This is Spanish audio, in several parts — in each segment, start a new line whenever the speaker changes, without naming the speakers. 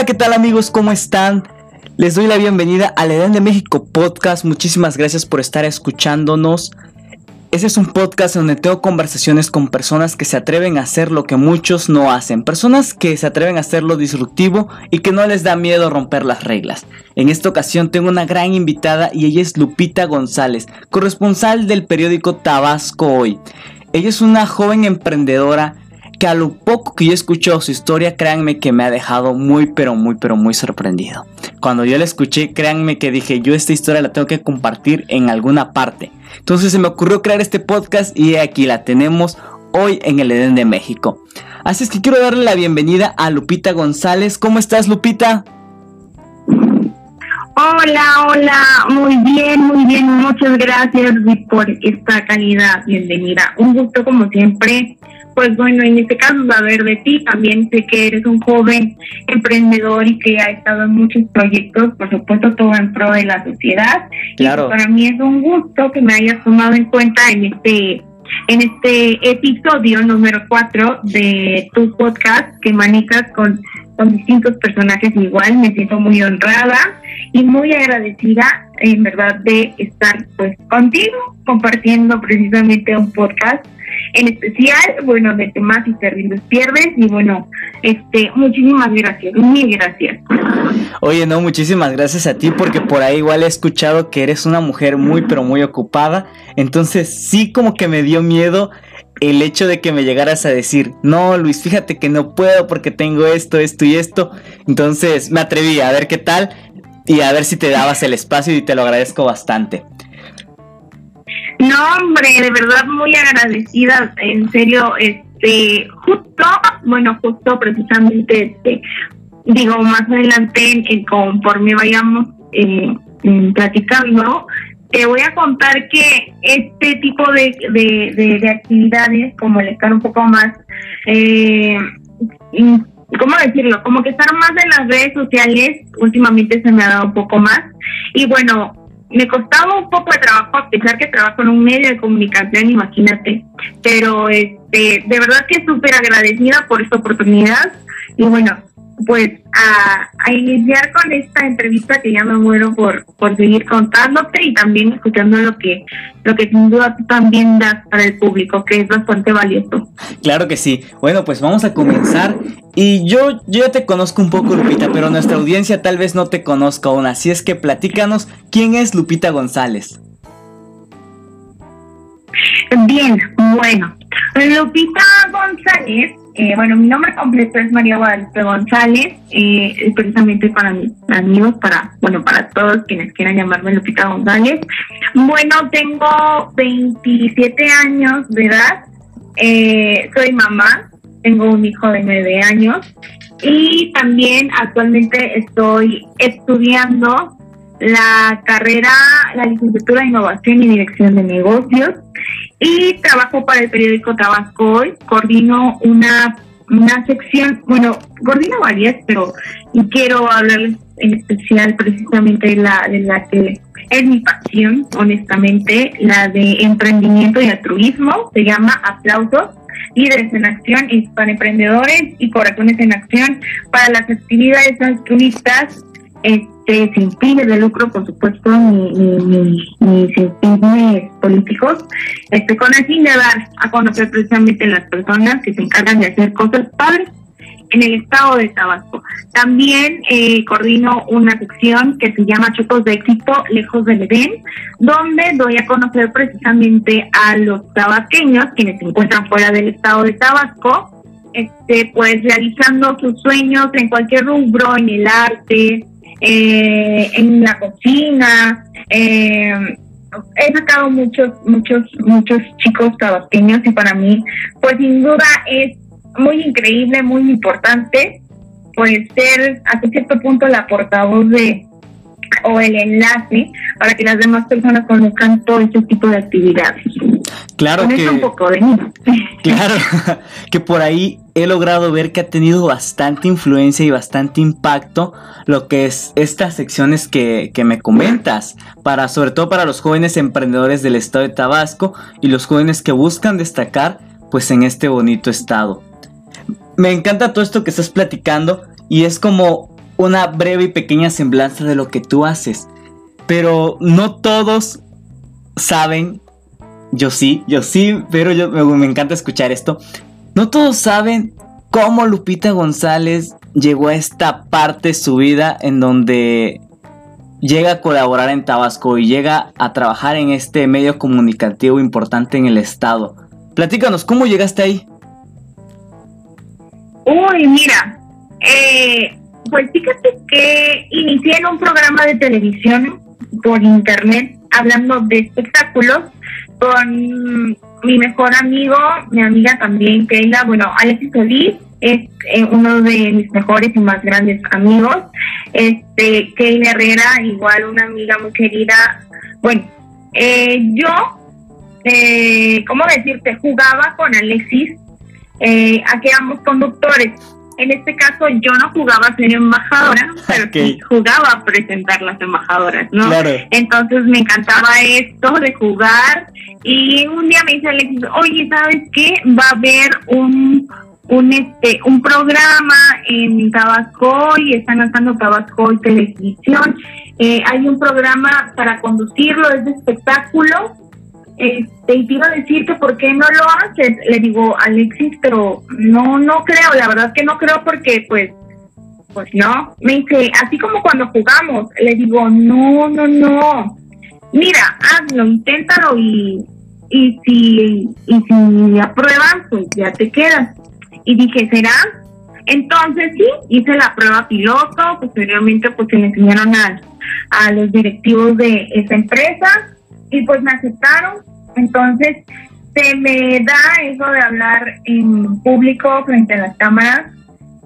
Hola, ¿qué tal amigos? ¿Cómo están? Les doy la bienvenida al Edén de México Podcast. Muchísimas gracias por estar escuchándonos. Ese es un podcast donde tengo conversaciones con personas que se atreven a hacer lo que muchos no hacen. Personas que se atreven a hacer lo disruptivo y que no les da miedo romper las reglas. En esta ocasión tengo una gran invitada y ella es Lupita González, corresponsal del periódico Tabasco Hoy. Ella es una joven emprendedora que a lo poco que yo he escuchado su historia, créanme que me ha dejado muy, pero muy, pero muy sorprendido. Cuando yo la escuché, créanme que dije, yo esta historia la tengo que compartir en alguna parte. Entonces se me ocurrió crear este podcast y aquí la tenemos hoy en el Edén de México. Así es que quiero darle la bienvenida a Lupita González. ¿Cómo estás, Lupita?
Hola, hola, muy bien, muy bien, muchas gracias por esta calidad, bienvenida. Un gusto como siempre pues bueno, en este caso saber de ti, también sé que eres un joven emprendedor y que ha estado en muchos proyectos, por supuesto todo en pro de la sociedad.
Claro.
para mí es un gusto que me hayas tomado en cuenta en este en este episodio número 4 de tu podcast que manejas con, con distintos personajes igual. Me siento muy honrada y muy agradecida en verdad de estar pues contigo compartiendo precisamente un podcast en especial, bueno, de temas y te pierdes y bueno, este, muchísimas gracias, mil gracias.
Oye, no, muchísimas gracias a ti porque por ahí igual he escuchado que eres una mujer muy pero muy ocupada, entonces sí como que me dio miedo el hecho de que me llegaras a decir, no Luis, fíjate que no puedo porque tengo esto, esto y esto. Entonces me atreví a ver qué tal y a ver si te dabas el espacio y te lo agradezco bastante.
No, hombre, de verdad muy agradecida, en serio, este, justo, bueno, justo precisamente, este, digo, más adelante, eh, conforme vayamos eh, platicando, te voy a contar que este tipo de, de, actividades, como el estar un poco más, eh, ¿cómo decirlo? Como que estar más en las redes sociales, últimamente se me ha dado un poco más. Y bueno, me costaba un poco de trabajo, a pesar que trabajo en un medio de comunicación, imagínate. Pero este, de verdad que súper agradecida por esta oportunidad. Y bueno, pues a, iniciar con esta entrevista que ya me muero por, por seguir contándote y también escuchando lo que, lo que sin duda tú también das para el público, que es bastante valioso.
Claro que sí. Bueno, pues vamos a comenzar. Y yo, yo ya te conozco un poco, Lupita, pero nuestra audiencia tal vez no te conozca aún. Así es que platícanos, ¿quién es Lupita González?
Bien, bueno, Lupita González eh, bueno, mi nombre completo es María Guadalupe González, eh, precisamente para mis amigos, para, bueno, para todos quienes quieran llamarme Lupita González. Bueno, tengo 27 años de edad, eh, soy mamá, tengo un hijo de 9 años y también actualmente estoy estudiando la carrera, la licenciatura de Innovación y Dirección de Negocios y trabajo para el periódico Tabasco Hoy, coordino una, una sección, bueno, coordino varias, pero quiero hablarles en especial precisamente de la, de la que es mi pasión, honestamente, la de emprendimiento y altruismo, se llama Aplausos, líderes en acción, es para emprendedores y corazones en acción, para las actividades altruistas este, sin fines de lucro, por supuesto, ni, ni, sin fines políticos, este, con el fin de dar a conocer precisamente las personas que se encargan de hacer cosas padres en el estado de Tabasco. También eh, coordino una sección que se llama Chocos de Éxito, Lejos del Edén, donde doy a conocer precisamente a los tabasqueños, quienes se encuentran fuera del estado de Tabasco, este, pues realizando sus sueños en cualquier rubro, en el arte, eh, en la cocina. Eh, he sacado muchos, muchos, muchos chicos tabasqueños y para mí, pues sin duda es muy increíble, muy importante, pues ser hasta cierto punto la portavoz de o el enlace para que las demás personas conozcan todo este tipo de actividades.
Claro que, claro que por ahí he logrado ver que ha tenido bastante influencia y bastante impacto lo que es estas secciones que, que, me comentas, para, sobre todo para los jóvenes emprendedores del estado de Tabasco y los jóvenes que buscan destacar pues en este bonito estado. Me encanta todo esto que estás platicando y es como una breve y pequeña semblanza de lo que tú haces. Pero no todos saben, yo sí, yo sí, pero yo, me, encanta escuchar esto. No todos saben cómo Lupita González llegó a esta parte de su vida en donde llega a colaborar en Tabasco y llega a trabajar en este medio comunicativo importante en el estado. Platícanos, ¿cómo llegaste ahí?
Uy, mira, eh, pues fíjate que inicié en un programa de televisión por internet hablando de espectáculos con mi mejor amigo, mi amiga también, Keila, bueno, Alexis Solís, es eh, uno de mis mejores y más grandes amigos. Este, Keila Herrera, igual una amiga muy querida. Bueno, eh, yo, eh, ¿cómo decirte? Jugaba con Alexis, eh, aquí éramos conductores. En este caso yo no jugaba a ser embajadora, pero sí jugaba a presentar las embajadoras, ¿no?
Claro.
Entonces me encantaba esto de jugar y un día me dice Alexis, oye, ¿sabes qué? Va a haber un un este un programa en Tabasco y están lanzando Tabasco y televisión. Eh, hay un programa para conducirlo, es de espectáculo. Este, te iba a decir por qué no lo haces. Le digo, Alexis, pero no, no creo, la verdad que no creo porque pues, pues no. Me dice, así como cuando jugamos, le digo, no, no, no. Mira, hazlo, inténtalo y, y si, y si aprueban, pues ya te quedas y dije, ¿será? Entonces sí, hice la prueba piloto, posteriormente pues se me enseñaron a, a los directivos de esa empresa y pues me aceptaron. Entonces se me da eso de hablar en público frente a las cámaras.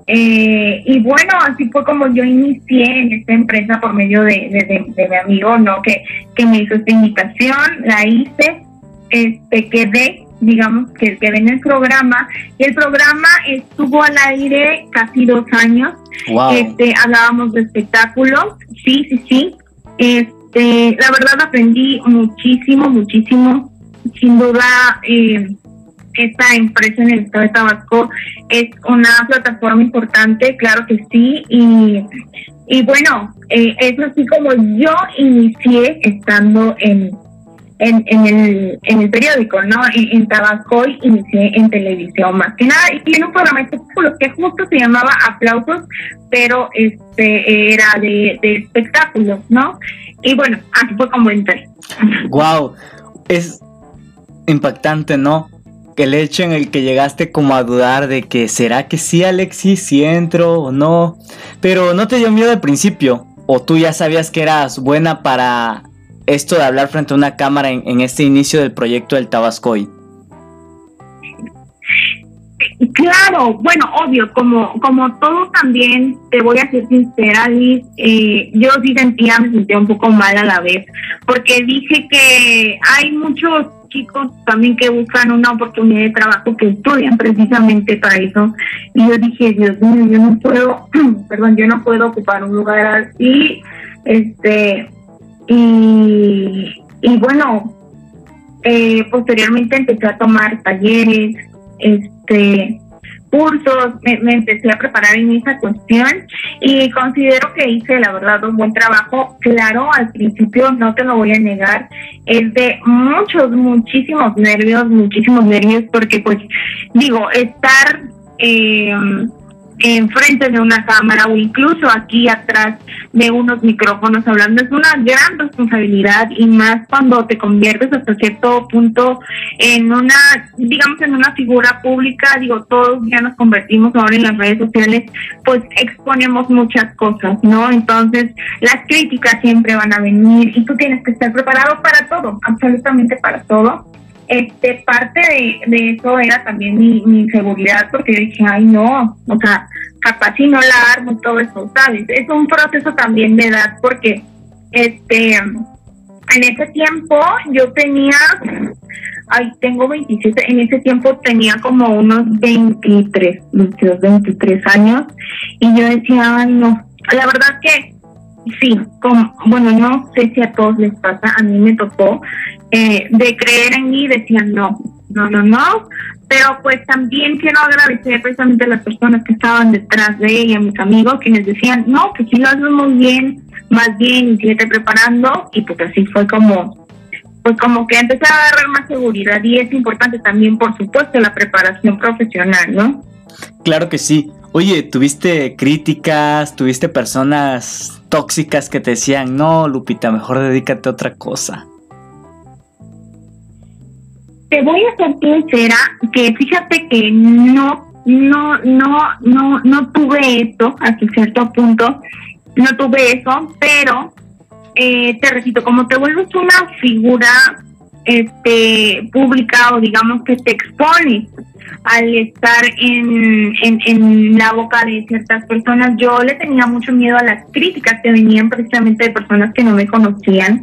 Eh, y bueno, así fue como yo inicié en esta empresa por medio de, de, de, mi amigo, ¿no? Que, que me hizo esta invitación, la hice, este, quedé digamos, que, que ven el programa. Y el programa estuvo al aire casi dos años. Este, hablábamos de espectáculos, sí, sí, sí. Este, la verdad aprendí muchísimo, muchísimo. Sin duda, eh, esta empresa en el estado de Tabasco es una plataforma importante, claro que sí, y, y bueno, eh, es así como yo inicié estando en, en, en, el, en el periódico, ¿no? En, en Tabasco y inicié en televisión más que nada. Y en un programa espectáculos que justo se llamaba Aplausos, pero este era de, de espectáculos, ¿no? Y bueno, así fue como entré.
Wow, es impactante, ¿no? El hecho en el que llegaste como a dudar de que será que sí, Alexis, si entro o no. Pero no te dio miedo al principio. O tú ya sabías que eras buena para esto de hablar frente a una cámara en, este inicio del proyecto del Tabascoy?
Claro, bueno, obvio, como como todo también, te voy a ser sincera, Liz, eh, yo sí sentía, me sentía un poco mal a la vez, porque dije que hay muchos chicos también que buscan una oportunidad de trabajo que estudian precisamente para eso, y yo dije, Dios mío, yo no puedo, perdón, yo no puedo ocupar un lugar así, este, y, y bueno, eh, posteriormente empecé a tomar talleres, este cursos, me, empecé a preparar en esa cuestión y considero que hice la verdad un buen trabajo. Claro, al principio no te lo voy a negar, es de muchos, muchísimos nervios, muchísimos nervios, porque pues digo, estar eh, enfrente de una cámara o incluso aquí atrás de unos micrófonos hablando. Es una gran responsabilidad y más cuando te conviertes hasta cierto punto en una, digamos, en una figura pública, digo, todos ya nos convertimos ahora en las redes sociales, pues exponemos muchas cosas, ¿no? Entonces, las críticas siempre van a venir y tú tienes que estar preparado para todo, absolutamente para todo este parte de, de eso era también mi, mi, inseguridad porque yo dije ay no o sea capaz si no la armo todo eso sabes es un proceso también de edad porque este en ese tiempo yo tenía ay tengo 27 en ese tiempo tenía como unos 23 22 23 años y yo decía ay no la verdad que sí bueno no sé si a todos les pasa a mí me tocó eh, de creer en mí, decían, no, no, no, no. Pero pues también quiero agradecer precisamente a las personas que estaban detrás de ella, mis amigos, quienes decían, no, que si lo haces muy bien, más bien, y te preparando, y pues así fue como, pues como que empecé a agarrar más seguridad, y es importante también, por supuesto, la preparación profesional, ¿no?
Claro que sí. Oye, ¿tuviste críticas? ¿Tuviste personas tóxicas que te decían, no, Lupita, mejor dedícate a otra cosa?
Te voy a ser sincera que fíjate que no, no, no, no, no tuve eso hasta cierto punto, no tuve eso, pero eh, te repito, como te vuelves una figura este pública o digamos que te expones al estar en, en, en, la boca de ciertas personas. Yo le tenía mucho miedo a las críticas que venían precisamente de personas que no me conocían.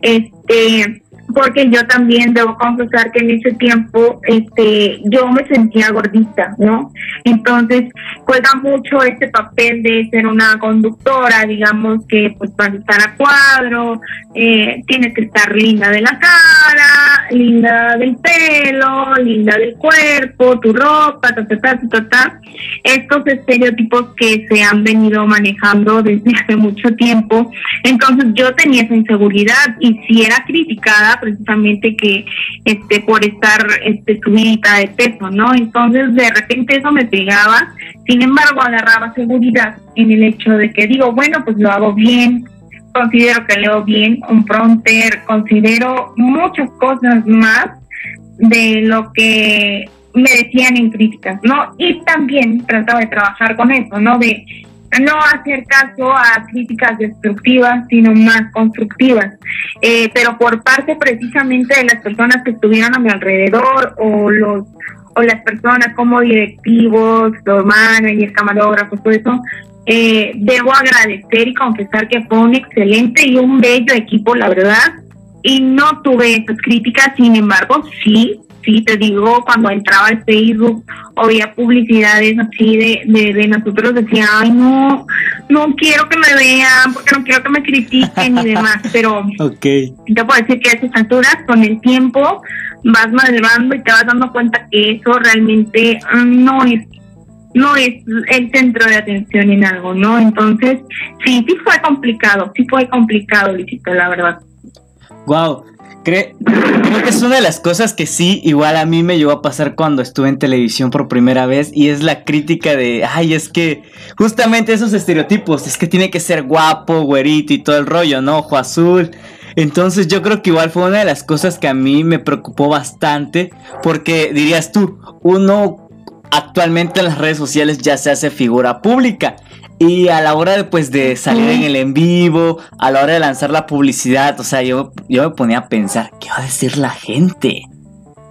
Este, porque yo también debo confesar que en ese tiempo este yo me sentía gordita, ¿no? Entonces juega mucho este papel de ser una conductora, digamos que pues para estar a cuadro, eh, tienes que estar linda de la cara, linda del pelo, linda del cuerpo, tu ropa, ta, ta, ta, ta, ta. Estos estereotipos que se han venido manejando desde hace mucho tiempo. Entonces yo tenía esa inseguridad y si era criticada precisamente que este por estar este subida de peso, ¿no? Entonces de repente eso me pegaba, sin embargo agarraba seguridad en el hecho de que digo, bueno, pues lo hago bien, considero que leo bien un pronter, considero muchas cosas más de lo que me decían en críticas, ¿no? Y también trataba de trabajar con eso, ¿no? De no hacer caso a críticas destructivas, sino más constructivas. Eh, pero por parte precisamente de las personas que estuvieron a mi alrededor o los o las personas como directivos, los managers, camarógrafos, todo eso, eh, debo agradecer y confesar que fue un excelente y un bello equipo, la verdad. Y no tuve esas críticas, sin embargo, sí sí, te digo, cuando entraba al Facebook o veía publicidades así de, de, nosotros, decía, ay, no, no quiero que me vean, porque no quiero que me critiquen y demás, pero
okay.
te puedo decir que a esas alturas, con el tiempo, vas madurando y te vas dando cuenta que eso realmente no es no es el centro de atención en algo, ¿no? Entonces, sí, sí fue complicado, sí fue complicado, Luisito, la verdad.
Wow, creo que es una de las cosas que sí, igual a mí me llegó a pasar cuando estuve en televisión por primera vez y es la crítica de, ay, es que justamente esos estereotipos, es que tiene que ser guapo, güerito y todo el rollo, ¿no? Ojo azul. Entonces yo creo que igual fue una de las cosas que a mí me preocupó bastante porque dirías tú, uno actualmente en las redes sociales ya se hace figura pública y a la hora de, pues, de salir en el en vivo, a la hora de lanzar la publicidad, o sea, yo, yo me ponía a pensar, ¿qué va a decir la gente?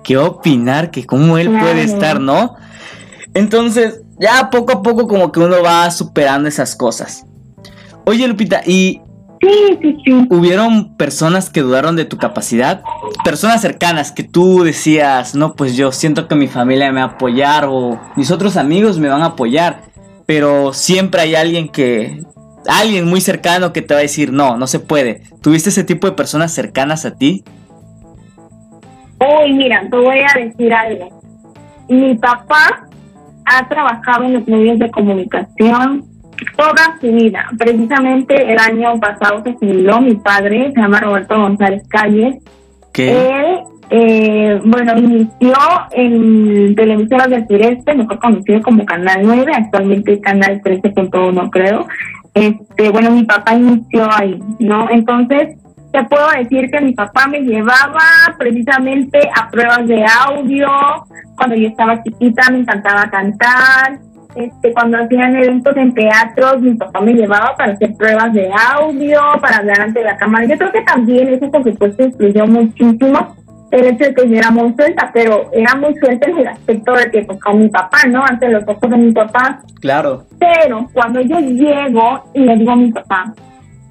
¿Qué va a opinar? Que cómo él puede estar, ¿no? Entonces, ya poco a poco como que uno va superando esas cosas. Oye, Lupita, ¿y
Sí, sí, sí.
¿Hubieron personas que dudaron de tu capacidad? Personas cercanas que tú decías, no, pues yo siento que mi familia me va a apoyar o mis otros amigos me van a apoyar pero siempre hay alguien que, alguien muy cercano que te va a decir, no, no se puede. ¿Tuviste ese tipo de personas cercanas a ti?
Uy, mira, te voy a decir algo. Mi papá ha trabajado en los medios de comunicación toda su vida. Precisamente el año pasado se jubiló mi padre, se llama Roberto González Calles. Él eh, bueno, inició en Televisoras del Sureste, mejor conocido como Canal 9, actualmente Canal 13.1 creo. Este, bueno, mi papá inició ahí, ¿no? Entonces, te puedo decir que mi papá me llevaba precisamente a pruebas de audio, cuando yo estaba chiquita me encantaba cantar, este, cuando hacían eventos en teatros, mi papá me llevaba para hacer pruebas de audio, para hablar ante la cámara. Yo creo que también eso, por supuesto, influyó muchísimo el hecho de que yo era muy suelta, pero era muy suelta en el aspecto de que pues con mi papá, ¿no? Ante los ojos de mi papá.
Claro.
Pero cuando yo llego y le digo a mi papá,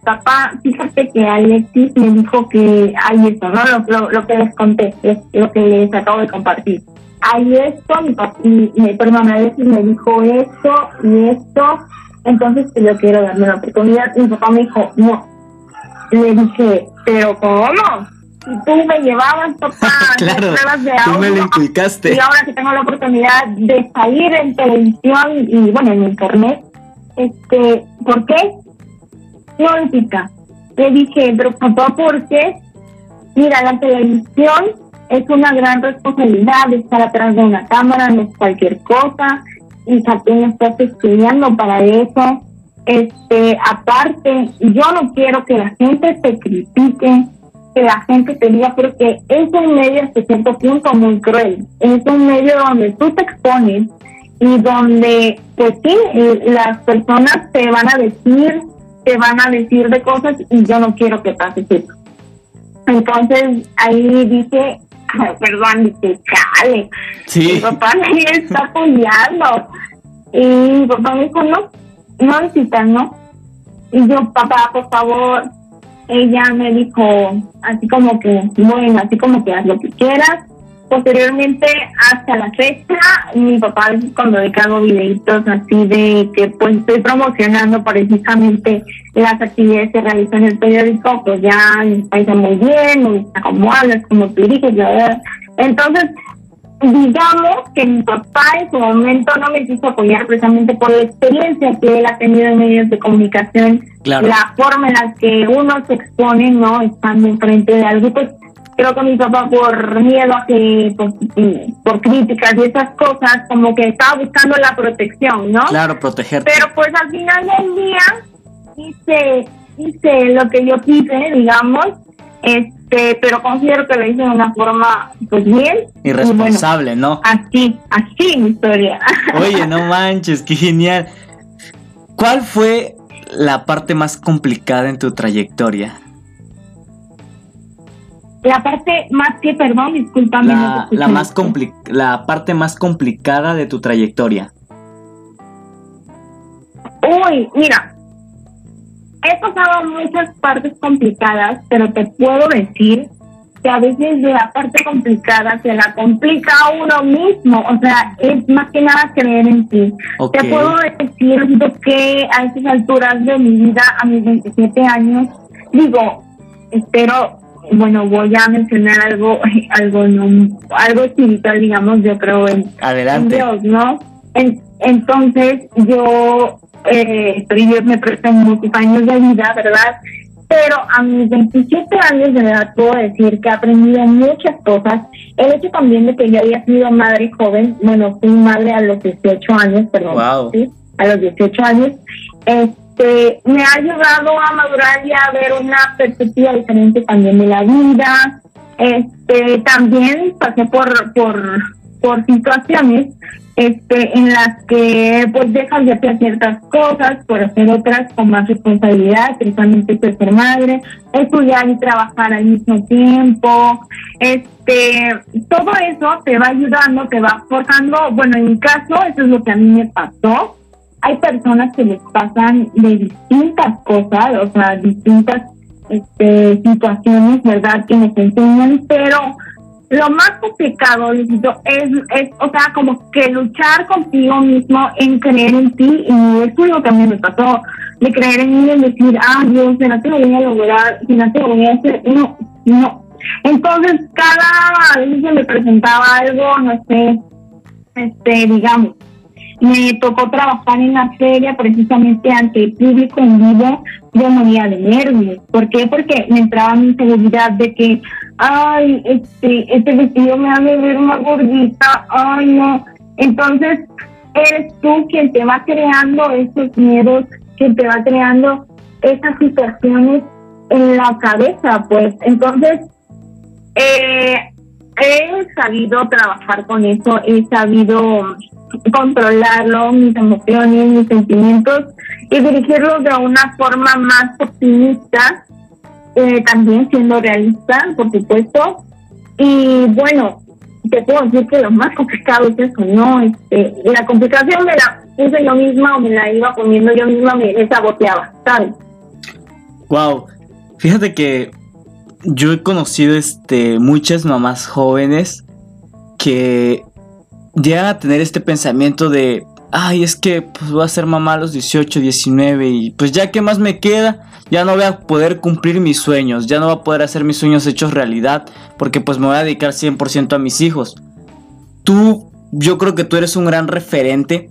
papá, fíjate que Alexis me dijo que hay esto, ¿no? Lo, lo, que les conté, lo que les acabo de compartir. Hay esto, mi papá, y, perdón, Alexis me dijo esto y esto, entonces pues, yo quiero darme la oportunidad. Y mi papá me dijo, no. Le dije, ¿pero cómo? Y tú me llevabas, papá,
claro,
pruebas de
tú me lo
audio.
inculcaste.
Y ahora que tengo la oportunidad de salir en televisión y bueno, en internet, este, ¿por qué? No, hijita. Le dije, pero papá, ¿por qué? Mira, la televisión es una gran responsabilidad estar atrás de una cámara, no es cualquier cosa. Y no estás estudiando para eso. Este, aparte, yo no quiero que la gente te critique, que la gente te diga, porque es un medio hasta cierto punto muy cruel. Es un medio donde tú te expones y donde, pues sí, eh, las personas te van a decir, te van a decir de cosas y yo no quiero que pase eso. Entonces ahí dije, perdón, dije, chale, mi
Sí,
papá me está apoyando. Y mi papá me dijo, no, no necesitas, ¿no? Y yo, papá, por favor, ella me dijo, así como que, bueno, así como que haz lo que quieras. Posteriormente, hasta la fecha, mi papá cuando que hago videitos así de que pues estoy promocionando precisamente las actividades que realizo en el periódico, pues ya me parece muy bien, me gusta cómo hablas, cómo te diriges. Entonces, digamos que mi papá en su momento no me quiso apoyar precisamente por la experiencia que él ha tenido en medios de comunicación,
Claro.
la forma en la que uno se expone, ¿no? Estando enfrente de algo, pues creo que mi papá por miedo a que, pues, mm, por críticas y esas cosas, como que estaba buscando la protección, ¿no?
claro, protegerte.
Pero pues al final del día hice, hice lo que yo quise, digamos, este, pero considero que lo hice de una forma pues bien. Bueno,
Irresponsable, ¿no?
así, así mi historia.
Oye, no manches, qué genial. ¿Cuál fue la parte más complicada en tu trayectoria?
La parte más que, perdón, discúlpame.
La, la más compli- la parte más complicada de tu trayectoria.
Uy, mira, he pasado muchas partes complicadas, pero te puedo decir que a veces de la parte complicada se la complica a uno mismo. O sea, es más que nada creer en ti. Te puedo decir que a estas alturas de mi vida, a mis 27 años, digo, espero, bueno, voy a mencionar algo, algo, no- algo espiritual, digamos, yo creo en. Dios, ¿no? En- entonces, yo, eh, yo me presto muchos años de vida, ¿verdad? Pero a mis 27 años de edad puedo decir que he aprendido muchas cosas. El hecho también de que yo había sido madre joven, bueno, fui madre a los 18 años, perdón,
Wow.
¿sí? a los 18 años, este, me ha ayudado a madurar y a ver una perspectiva diferente también de la vida. Este, también pasé por, por, por situaciones este, en las que pues dejas de hacer ciertas cosas por hacer otras con más responsabilidad, precisamente por ser madre, estudiar y trabajar al mismo tiempo, este, todo eso te va ayudando, te va forjando, bueno, en mi caso, eso es lo que a mí me pasó, hay personas que les pasan de distintas cosas, o sea, distintas este, situaciones, ¿verdad?, que nos enseñan, pero lo más complicado, Luisito, es, es, o sea, como que luchar contigo mismo en creer en ti, y es lo que a me pasó, de creer en mí, en decir, ah, Dios, no te lo voy a lograr, si no te lo voy a hacer, no, no. Entonces, cada vez que me presentaba algo, no sé, este, digamos, me tocó trabajar en la feria precisamente ante el público en vivo, yo moría de nervios. ¿Por qué? Porque me entraba mi inseguridad de que, ay, este, este vestido me hace ver más gordita, ay, no. Entonces, eres tú quien te va creando esos miedos, quien te va creando esas situaciones en la cabeza, pues. Entonces, eh, he sabido trabajar con eso, he sabido controlarlo, mis emociones, mis sentimientos y dirigirlos de una forma más optimista, eh, también siendo realista, por supuesto. Y bueno, te puedo decir que lo más complicado es eso, ¿no? Este, la complicación me la puse yo misma o me la iba poniendo yo misma, me, me saboteaba, ¿sabes?
Wow. Fíjate que yo he conocido este muchas mamás jóvenes que llegan a tener este pensamiento de ay, es que pues, voy a ser mamá a los 18, 19 y pues ya qué más me queda, ya no voy a poder cumplir mis sueños, ya no voy a poder hacer mis sueños hechos realidad, porque pues me voy a dedicar 100% a mis hijos. Tú, yo creo que tú eres un gran referente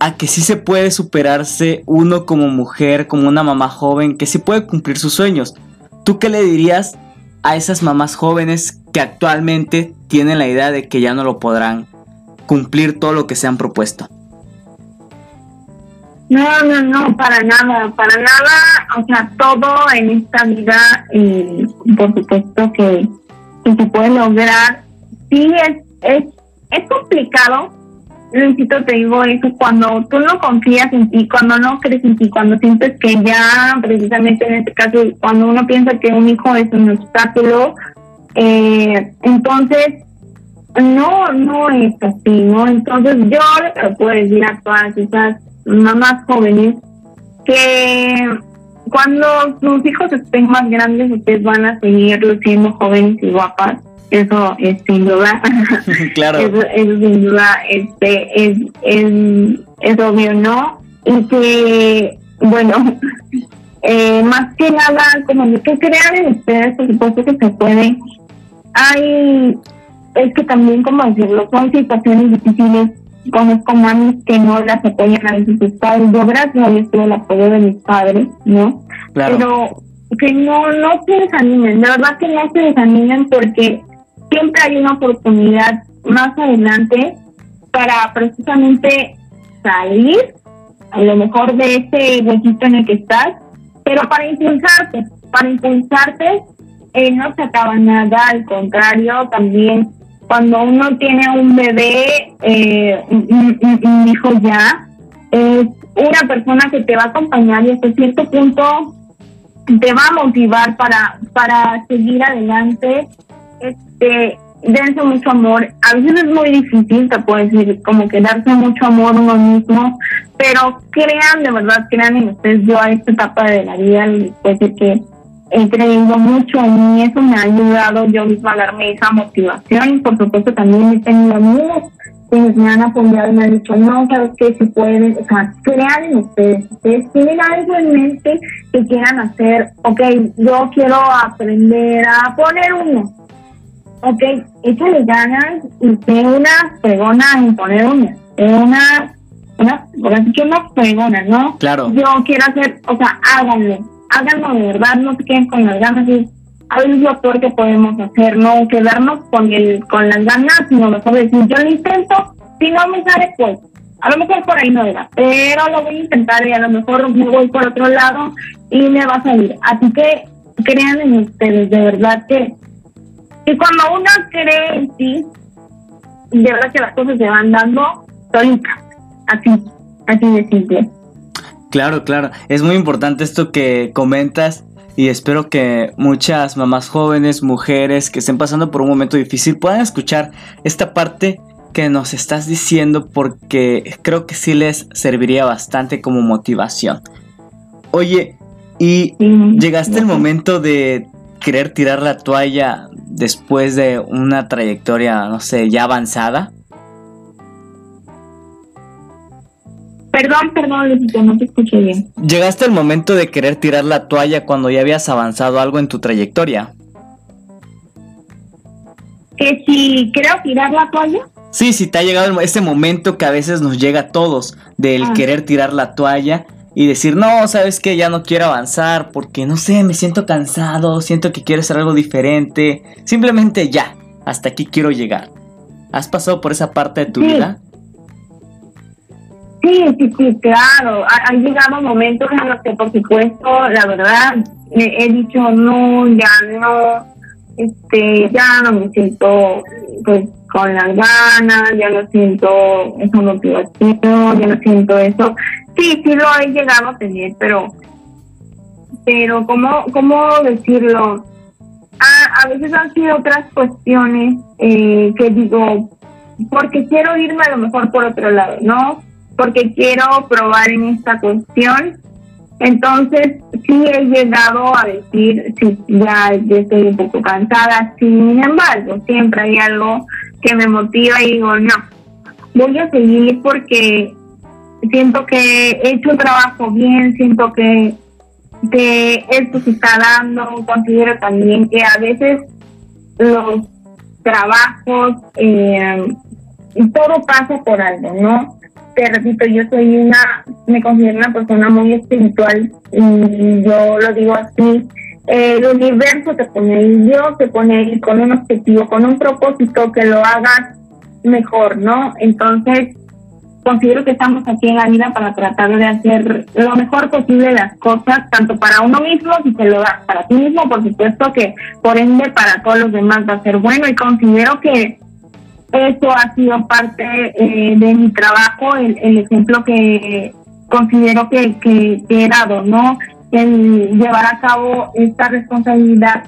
a que sí se puede superarse uno como mujer, como una mamá joven, que sí puede cumplir sus sueños. ¿Tú qué le dirías a esas mamás jóvenes que actualmente tienen la idea de que ya no lo podrán cumplir todo lo que se han propuesto?
No, no, no, para nada, para nada, o sea, todo en esta vida, eh, por supuesto que, se puede lograr. Sí, es, es, es complicado, Luisito, te digo eso, cuando tú no confías en ti, cuando no crees en ti, cuando sientes que ya, precisamente en este caso, cuando uno piensa que un hijo es un obstáculo, eh, entonces no, no es así, ¿no? Entonces yo le puedo decir a todas esas mamás jóvenes que cuando sus hijos estén más grandes, ustedes van a seguir siendo jóvenes y guapas. Eso es sin duda.
claro.
eso, sin duda este, es, es, es obvio, ¿no? Y que, bueno, eh, más que nada, como que crean en ustedes, por supuesto que se puede. Hay, es que también, como decirlo, son situaciones difíciles conozco mamis que no las apoyan a veces sus padres. Yo gracias a Dios tuve el apoyo de mis padres, ¿no? Pero que no, no se desanimen, de verdad que no se desanimen porque siempre hay una oportunidad más adelante para precisamente salir a lo mejor de ese huequito en el que estás, pero para impulsarte, para impulsarte eh, no se acaba nada, al contrario, también cuando uno tiene un bebé, eh, un, hijo ya, es una persona que te va a acompañar y hasta cierto punto te va a motivar para, para seguir adelante. Este, dense mucho amor. A veces es muy difícil, te puedo decir, como que darse mucho amor uno mismo, pero crean, de verdad, crean en ustedes. Yo a esta etapa de la vida les puedo decir que he creído mucho en mí, eso me ha ayudado yo misma a darme esa motivación y por supuesto también he tenido amigos que me han apoyado y me han dicho, no, sabes que si pueden, o sea, crean en ustedes, ustedes tienen algo en mente que quieran hacer, ok, yo quiero aprender a poner uno, ok, échale ganas y sé una pregona en poner uno, sé una, una, que una pregona, ¿no?
Claro.
Yo quiero hacer, o sea, háganlo, háganlo de verdad, no se queden con las ganas. Y a veces lo peor que podemos hacer, no quedarnos con el con las ganas, sino mejor decir, yo lo intento, si no me sale, pues a lo mejor por ahí no era, pero lo voy a intentar y a lo mejor me voy por otro lado y me va a salir. Así que crean en ustedes, de verdad que, y cuando uno cree en ti, de verdad que las cosas se van dando solitas, así, así de simple.
Claro, claro. Es muy importante esto que comentas y espero que muchas mamás jóvenes, mujeres que estén pasando por un momento difícil puedan escuchar esta parte que nos estás diciendo porque creo que sí les serviría bastante como motivación. Oye, ¿y llegaste el momento de querer tirar la toalla después de una trayectoria, no sé, ya avanzada?
Perdón, perdón, no te escuché bien.
¿Llegaste al momento de querer tirar la toalla cuando ya habías avanzado algo en tu trayectoria?
¿Que si creo tirar la toalla?
Sí, sí, te ha llegado ese momento que a veces nos llega a todos, del ah. querer tirar la toalla y decir, no, sabes que ya no quiero avanzar porque no sé, me siento cansado, siento que quiero hacer algo diferente, simplemente ya, hasta aquí quiero llegar. ¿Has pasado por esa parte de tu vida?
Sí, sí, sí, claro. Han llegado momentos en los que, por supuesto, la verdad, he dicho, no, ya no, este, ya no me siento, pues, con las ganas, ya no siento esa motivación, ya no siento eso. Sí, sí lo he llegado a tener, pero, pero, ¿cómo, cómo decirlo? A, a veces han sido otras cuestiones eh, que digo, porque quiero irme a lo mejor por otro lado, ¿no? Porque quiero probar en esta cuestión. Entonces, sí he llegado a decir, sí, ya, estoy un poco cansada, sin embargo, siempre hay algo que me motiva y digo, no, voy a seguir porque siento que he hecho un trabajo bien, siento que, que esto se está dando, considero también que a veces los trabajos, eh, todo pasa por algo, ¿no? Te repito, yo soy una, me considero una persona muy espiritual y yo lo digo así, el universo te pone ahí, Dios te pone ahí con un objetivo, con un propósito que lo hagas mejor, ¿no? Entonces, considero que estamos aquí en la vida para tratar de hacer lo mejor posible las cosas, tanto para uno mismo, si se lo das para ti mismo, por supuesto que por ende para todos los demás va a ser bueno y considero que eso ha sido parte eh, de mi trabajo, el, el, ejemplo que considero que, que, que he dado, ¿no? El llevar a cabo esta responsabilidad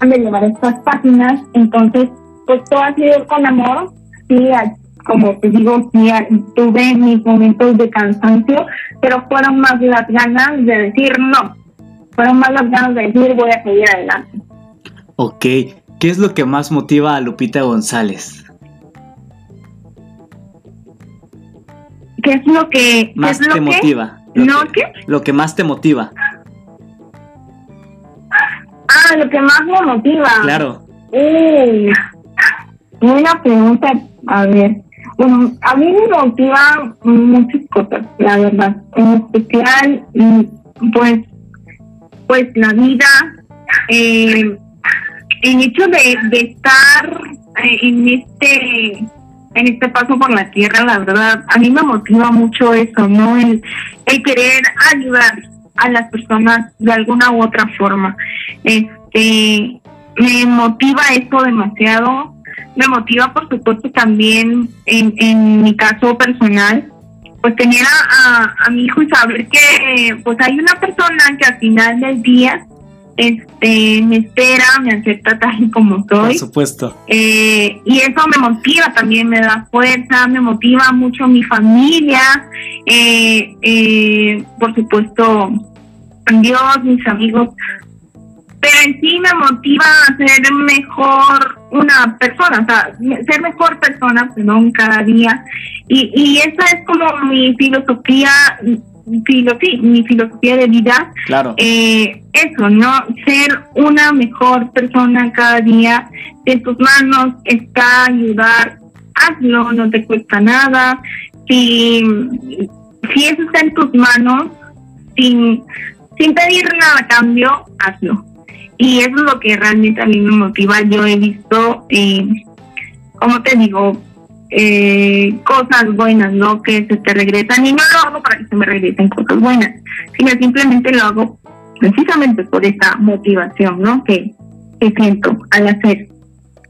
de llevar estas páginas, entonces pues todo ha sido con amor, sí, como te digo, sí, tuve mis momentos de cansancio, pero fueron más las ganas de decir no, fueron más las ganas de decir voy a seguir adelante.
Ok, ¿qué es lo que más motiva a Lupita González?
¿Qué es lo que
más
es lo
te
que,
motiva? Lo
¿No
que,
qué?
Lo que más te motiva.
Ah, lo que más me motiva.
Claro.
Buena pregunta. A ver, bueno, a mí me motiva muchas cosas, la verdad. En especial, mm, pues, pues la vida, eh, el hecho de, de estar eh, en este en este paso por la tierra, la verdad, a mí me motiva mucho eso, ¿no? El, el querer ayudar a las personas de alguna u otra forma. Este, me motiva eso demasiado. Me motiva, por supuesto, también en, en mi caso personal, pues tener a, a, a mi hijo y saber que pues hay una persona que al final del día este me espera, me acepta tal y como soy.
Por supuesto.
Eh, y eso me motiva también, me da fuerza, me motiva mucho mi familia, eh, eh, por supuesto Dios, mis amigos, pero en sí me motiva a ser mejor una persona, o sea, ser mejor persona, perdón, cada día. Y, y esa es como mi filosofía filo, sí, mi filosofía de vida.
Claro.
Eh, eso, ¿no? Ser una mejor persona cada día. En tus manos está ayudar, hazlo, no te cuesta nada. Si, si eso está en tus manos, sin, sin pedir nada a cambio, hazlo. Y eso es lo que realmente a mí me motiva. Yo he visto, eh, como te digo, eh, cosas buenas, ¿no? Que se te regresan y no lo hago para que se me regresen cosas buenas, sino simplemente lo hago precisamente por esa motivación, ¿no? Que, que siento al hacer.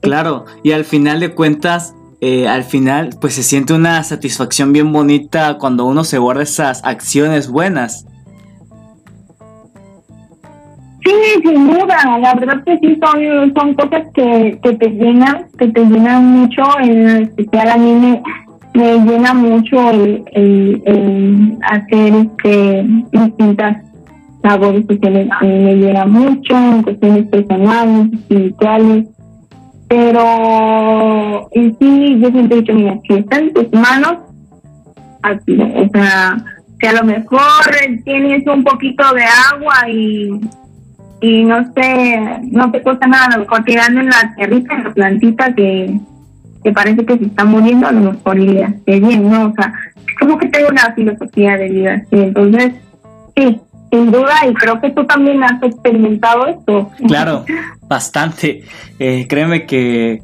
Claro, y al final de cuentas, eh, al final, pues se siente una satisfacción bien bonita cuando uno se guarda esas acciones buenas.
Sí, sin duda, la verdad que sí son, son cosas que, que te llenan, que te llenan mucho, en especial a mí me, me llena mucho el, el, hacer este, distintas labores sociales, a mí me llena mucho en cuestiones personales, espirituales, pero en sí yo siempre he dicho, mira, si está en tus manos, así, o sea, que a lo mejor tienes un poquito de agua y y no sé, no te cuesta nada, a lo en la tierrita, en la plantita que, que parece que se está muriendo, a lo mejor iría bien, ¿no? O sea, como que tengo una filosofía de vida, sí, entonces, sí, sin duda, y creo que tú también has experimentado esto.
Claro, bastante. Eh, créeme que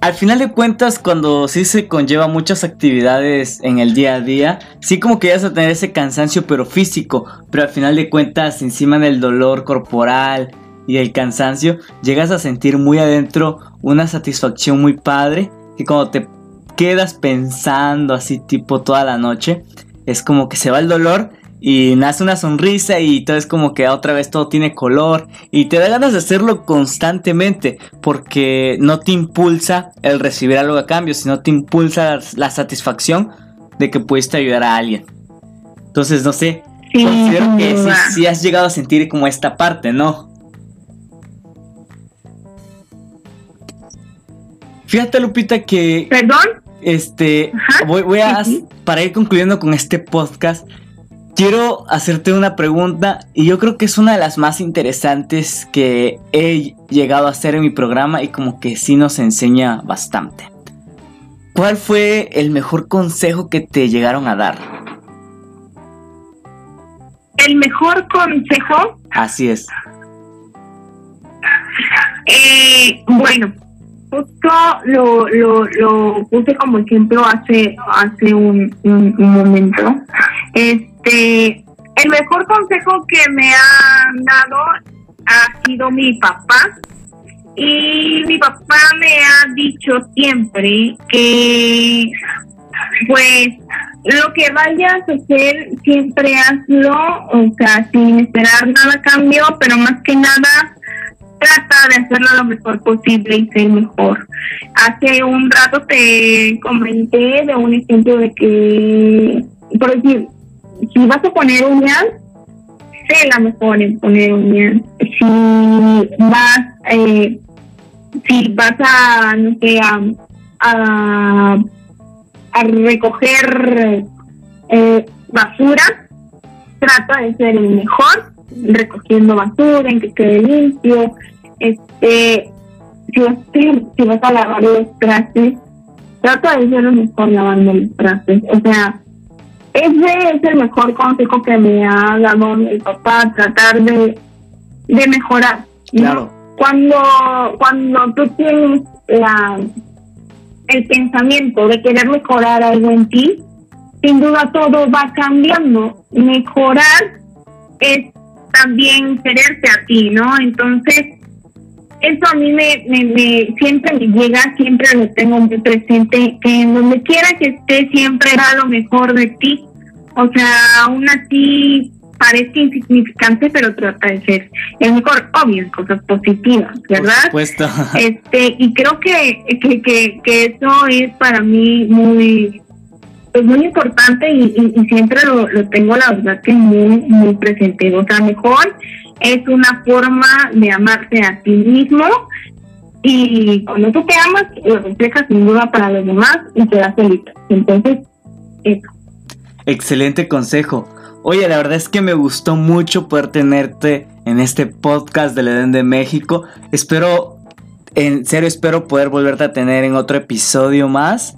al final de cuentas, cuando sí se conlleva muchas actividades en el día a día, sí como que vas a tener ese cansancio pero físico, pero al final de cuentas, encima del dolor corporal y el cansancio, llegas a sentir muy adentro una satisfacción muy padre, que cuando te quedas pensando así tipo toda la noche, es como que se va el dolor y nace una sonrisa y todo es como que otra vez todo tiene color y te da ganas de hacerlo constantemente porque no te impulsa el recibir algo a cambio, sino te impulsa la satisfacción de que pudiste ayudar a alguien. Entonces, no sé,
Sí,
considero que
sin
sí, sí has llegado a sentir como esta parte, ¿no? Fíjate, Lupita, que
¿Perdón?
este, voy, a, para ir concluyendo con este podcast, quiero hacerte una pregunta y yo creo que es una de las más interesantes que he llegado a hacer en mi programa y como que sí nos enseña bastante. ¿Cuál fue el mejor consejo que te llegaron a dar?
El mejor consejo.
Así es.
Eh, bueno, justo lo, lo, lo puse como ejemplo hace hace un, un, momento. Este, el mejor consejo que me han dado ha sido mi papá. Y mi papá me ha dicho siempre que, pues, lo que vayas a hacer, siempre hazlo, o sea, sin esperar nada cambio, pero más que nada, trata de hacerlo lo mejor posible y ser mejor. Hace un rato te comenté de un ejemplo de que, por decir, si vas a poner uñas, sé la mejor en poner uñas. Si vas, eh, si vas a, no sé, a, a, recoger eh, basura, trata de ser el mejor recogiendo basura, en que quede limpio, este, si vas, si vas a lavar los trastes, trata de ser lo mejor lavando los trastes. O sea, ese es el mejor consejo que me ha dado mi papá, tratar de, de mejorar.
Claro.
Cuando, cuando tú tienes la, el pensamiento de querer mejorar algo en ti, sin duda todo va cambiando. Mejorar es también quererte a ti, ¿no? Entonces, eso a mí me, me, siempre me llega, siempre lo tengo muy presente, que en donde quiera que esté siempre da lo mejor de ti. O sea, aún así parece insignificante, pero trata de ser el mejor, obvio, en cosas positivas, ¿verdad?
Por supuesto.
Este, y creo que, que, que, que eso es para mí muy, es muy importante y, siempre lo, tengo la verdad que muy, muy presente. O sea, mejor es una forma de amarte a ti mismo y cuando tú te amas, lo reflejas sin duda para los demás y te das feliz. Entonces, eso.
Excelente consejo. Oye, la verdad es que me gustó mucho poder tenerte en este podcast del Edén de México. Espero, en serio, espero poder volverte a tener en otro episodio más.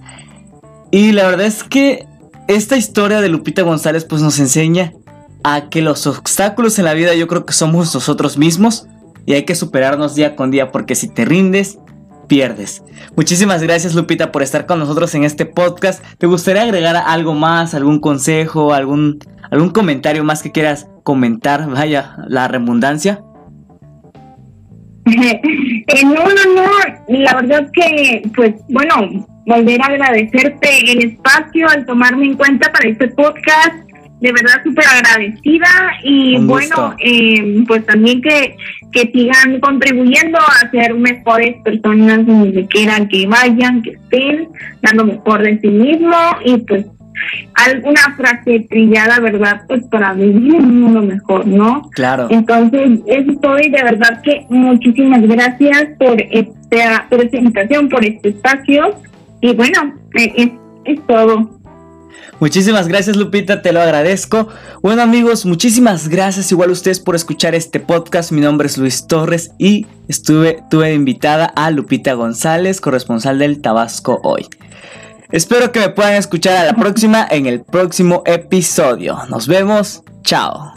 Y la verdad es que esta historia de Lupita González pues nos enseña a que los obstáculos en la vida yo creo que somos nosotros mismos y hay que superarnos día con día porque si te rindes, pierdes. Muchísimas gracias Lupita por estar con nosotros en este podcast. ¿Te gustaría agregar algo más, algún consejo, algún, algún comentario más que quieras comentar? Vaya, la redundancia.
Eh, no, no, no, la verdad que, pues bueno, volver a agradecerte el espacio al tomarme en cuenta para este podcast. De verdad súper agradecida y bueno, eh, pues también que, que sigan contribuyendo a ser mejores personas donde quieran que vayan, que estén, dando mejor de sí mismo y pues alguna frase trillada, ¿verdad? Pues para vivir un mundo mejor, ¿no?
Claro.
Entonces, eso es todo y de verdad que muchísimas gracias por esta, invitación, por este espacio y bueno, eh, es, todo.
Muchísimas gracias Lupita, te lo agradezco. Bueno amigos, muchísimas gracias igual a ustedes por escuchar este podcast. Mi nombre es Luis Torres y estuve, tuve invitada a Lupita González, corresponsal del Tabasco hoy. Espero que me puedan escuchar a la próxima en el próximo episodio. Nos vemos, chao.